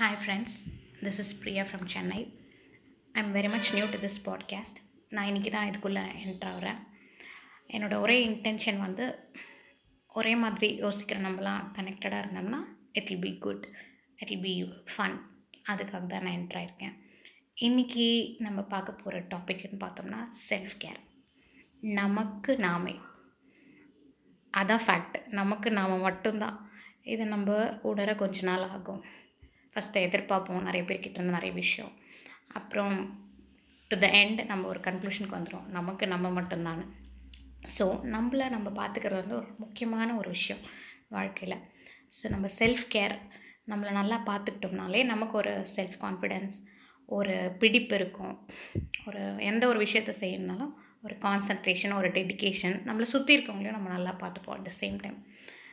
Hi friends this is is from Chennai I am very much new to this podcast நான் இன்றைக்கி தான் இதுக்குள்ளே enter ஆகிறேன். என்னோடய ஒரே இன்டென்ஷன் வந்து ஒரே மாதிரி யோசிக்கிற நம்மலாம் கனெக்டடாக இருந்தோம்னா it will be good it will be fun அதுக்காக தான் நான் என்ட்ரு ஆயிருக்கேன். இன்றைக்கி நம்ம பார்க்க போகிற டாபிக்னு பார்த்தோம்னா செல்ஃப் கேர் நமக்கு நாமே. அதான் ஃபேக்ட் நமக்கு நாம் மட்டும்தான். இதை நம்ம உணர கொஞ்ச நாள் ஆகும். ஃபஸ்ட்டு எதிர்பார்ப்போம் நிறைய பேர்கிட்ட இருந்து நிறைய விஷயம். அப்புறம் டு த எண்ட் நம்ம ஒரு கன்க்ளூஷனுக்கு வந்துடும் நமக்கு நம்ம மட்டும்தான். ஸோ நம்மளை நம்ம பார்த்துக்கிறது வந்து ஒரு முக்கியமான ஒரு விஷயம் வாழ்க்கையில். ஸோ நம்ம செல்ஃப் கேர் நம்மளை நல்லா பார்த்துக்கிட்டோம்னாலே நமக்கு ஒரு செல்ஃப் கான்ஃபிடென்ஸ் ஒரு பிடிப்பு இருக்கும். ஒரு எந்த ஒரு விஷயத்தை செய்யணுனாலும் ஒரு கான்சன்ட்ரேஷன் ஒரு டெடிக்கேஷன் நம்மளை சுற்றி இருக்கவங்களையும் நம்ம நல்லா பார்த்துப்போம் at the same time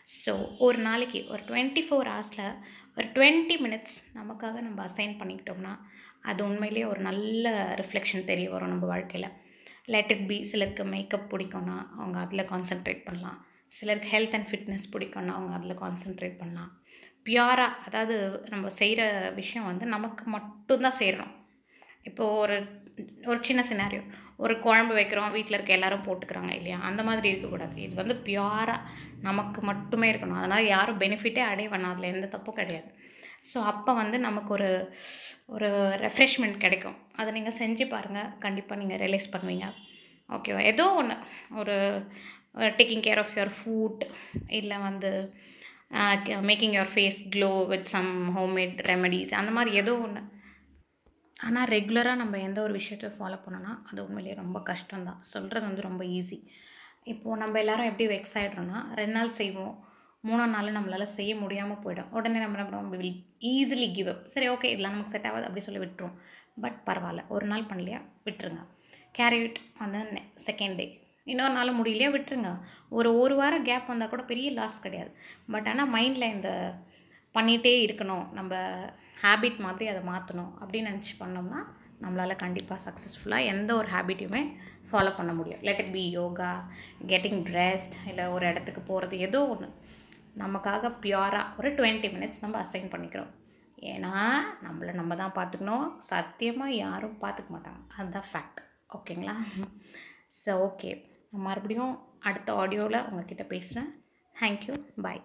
so ஒரு நாளைக்கு ஒரு டுவெண்ட்டி ஃபோர் ஹவர்ஸில் ஒரு டுவெண்ட்டி மினிட்ஸ் நமக்காக நம்ம அசைன் பண்ணிக்கிட்டோம்னா அது உண்மையிலேயே ஒரு நல்ல ரிஃப்ளெக்ஷன் தெரிய வரும் நம்ம வாழ்க்கையில். லெட் இட் பி சிலருக்கு மேக்கப் பிடிக்கும்னா அவங்க அதில் கான்சென்ட்ரேட் பண்ணலாம். சிலருக்கு ஹெல்த் அண்ட் ஃபிட்னஸ் பிடிக்கும்னா அவங்க அதில் கான்சென்ட்ரேட் பண்ணலாம். பியூராக அதாவது நம்ம செய்கிற விஷயம் வந்து நமக்கு மட்டும்தான் செய்கிறோம் இப்போது ஒரு ஒரு சின்ன சினாரியோ ஒரு குழம்பு வைக்கிறோம் வீட்டில் இருக்க எல்லாரும் போட்டுக்கிறாங்க இல்லையா? அந்த மாதிரி இருக்கக்கூடாது. இது வந்து பியூராக நமக்கு மட்டுமே இருக்கணும். அதனால் யாரும் பெனிஃபிட்டே அடைய வேணாம். அதில் எந்த தப்பும் கிடையாது. ஸோ அப்போ வந்து நமக்கு ஒரு ஒரு ரெஃப்ரெஷ்மெண்ட் கிடைக்கும். அதை நீங்கள் செஞ்சு பாருங்கள் கண்டிப்பாக நீங்கள் ரியலைஸ் பண்ணுவீங்க. ஓகேவா ஏதோ ஒன்று ஒரு taking care of your food இல்லை வந்து making your face glow with some homemade remedies அந்த மாதிரி ஏதோ ஒன்று ஆனால் ரெகுலராக நம்ம எந்த ஒரு விஷயத்தை ஃபாலோ பண்ணோன்னா அது உண்மையிலேயே ரொம்ப கஷ்டம்தான். சொல்கிறது வந்து ரொம்ப ஈஸி இப்போது நம்ம எல்லோரும் எப்படி வெக்ஸ் ஆகிடுறோன்னா ரெண்டு நாள் செய்வோம் மூணாம் நாள் நம்மளால் செய்ய முடியாமல் போயிடும். உடனே நம்ம என்ன பண்ணுவோம்? வில் ஈஸிலி கிவ் அப் சரி ஓகே இதெல்லாம் நமக்கு செட் ஆகாது அப்படி சொல்லி விட்டுருவோம். பட் பரவாயில்ல ஒரு நாள் பண்ணலையா விட்டுருங்க. கேரிட் வந்து செகண்ட் டே இன்னொரு நாள் முடியலையா விட்டுருங்க. ஒரு ஒரு வாரம் கேப் வந்தால் கூட பெரிய லாஸ் கிடையாது. பட் ஆனால் மைண்டில் இந்த பண்ணிகிட்டே இருக்கணும். நம்ம ஹேபிட் மாதிரி அதை மாற்றணும் அப்படின்னு நினச்சி பண்ணோம்னா நம்மளால் கண்டிப்பாக சக்ஸஸ்ஃபுல்லாக எந்த ஒரு ஹேபிட்டையுமே ஃபாலோ பண்ண முடியும். Let it be yoga getting dressed இல்லை ஒரு இடத்துக்கு போகிறது ஏதோ ஒன்று நமக்காக பியூராக ஒரு டுவெண்ட்டி மினிட்ஸ் நம்ம அசைன் பண்ணிக்கிறோம். ஏன்னா நம்மளை நம்ம தான் பார்த்துக்கணும். சத்தியமாக யாரும் பார்த்துக்க மாட்டாங்க. அதுதான் ஃபேக்ட் ஓகேங்களா? ஸோ ஓகே மறுபடியும் அடுத்த ஆடியோவில் உங்கள்கிட்ட பேசுகிறேன் தேங்க்யூ பாய்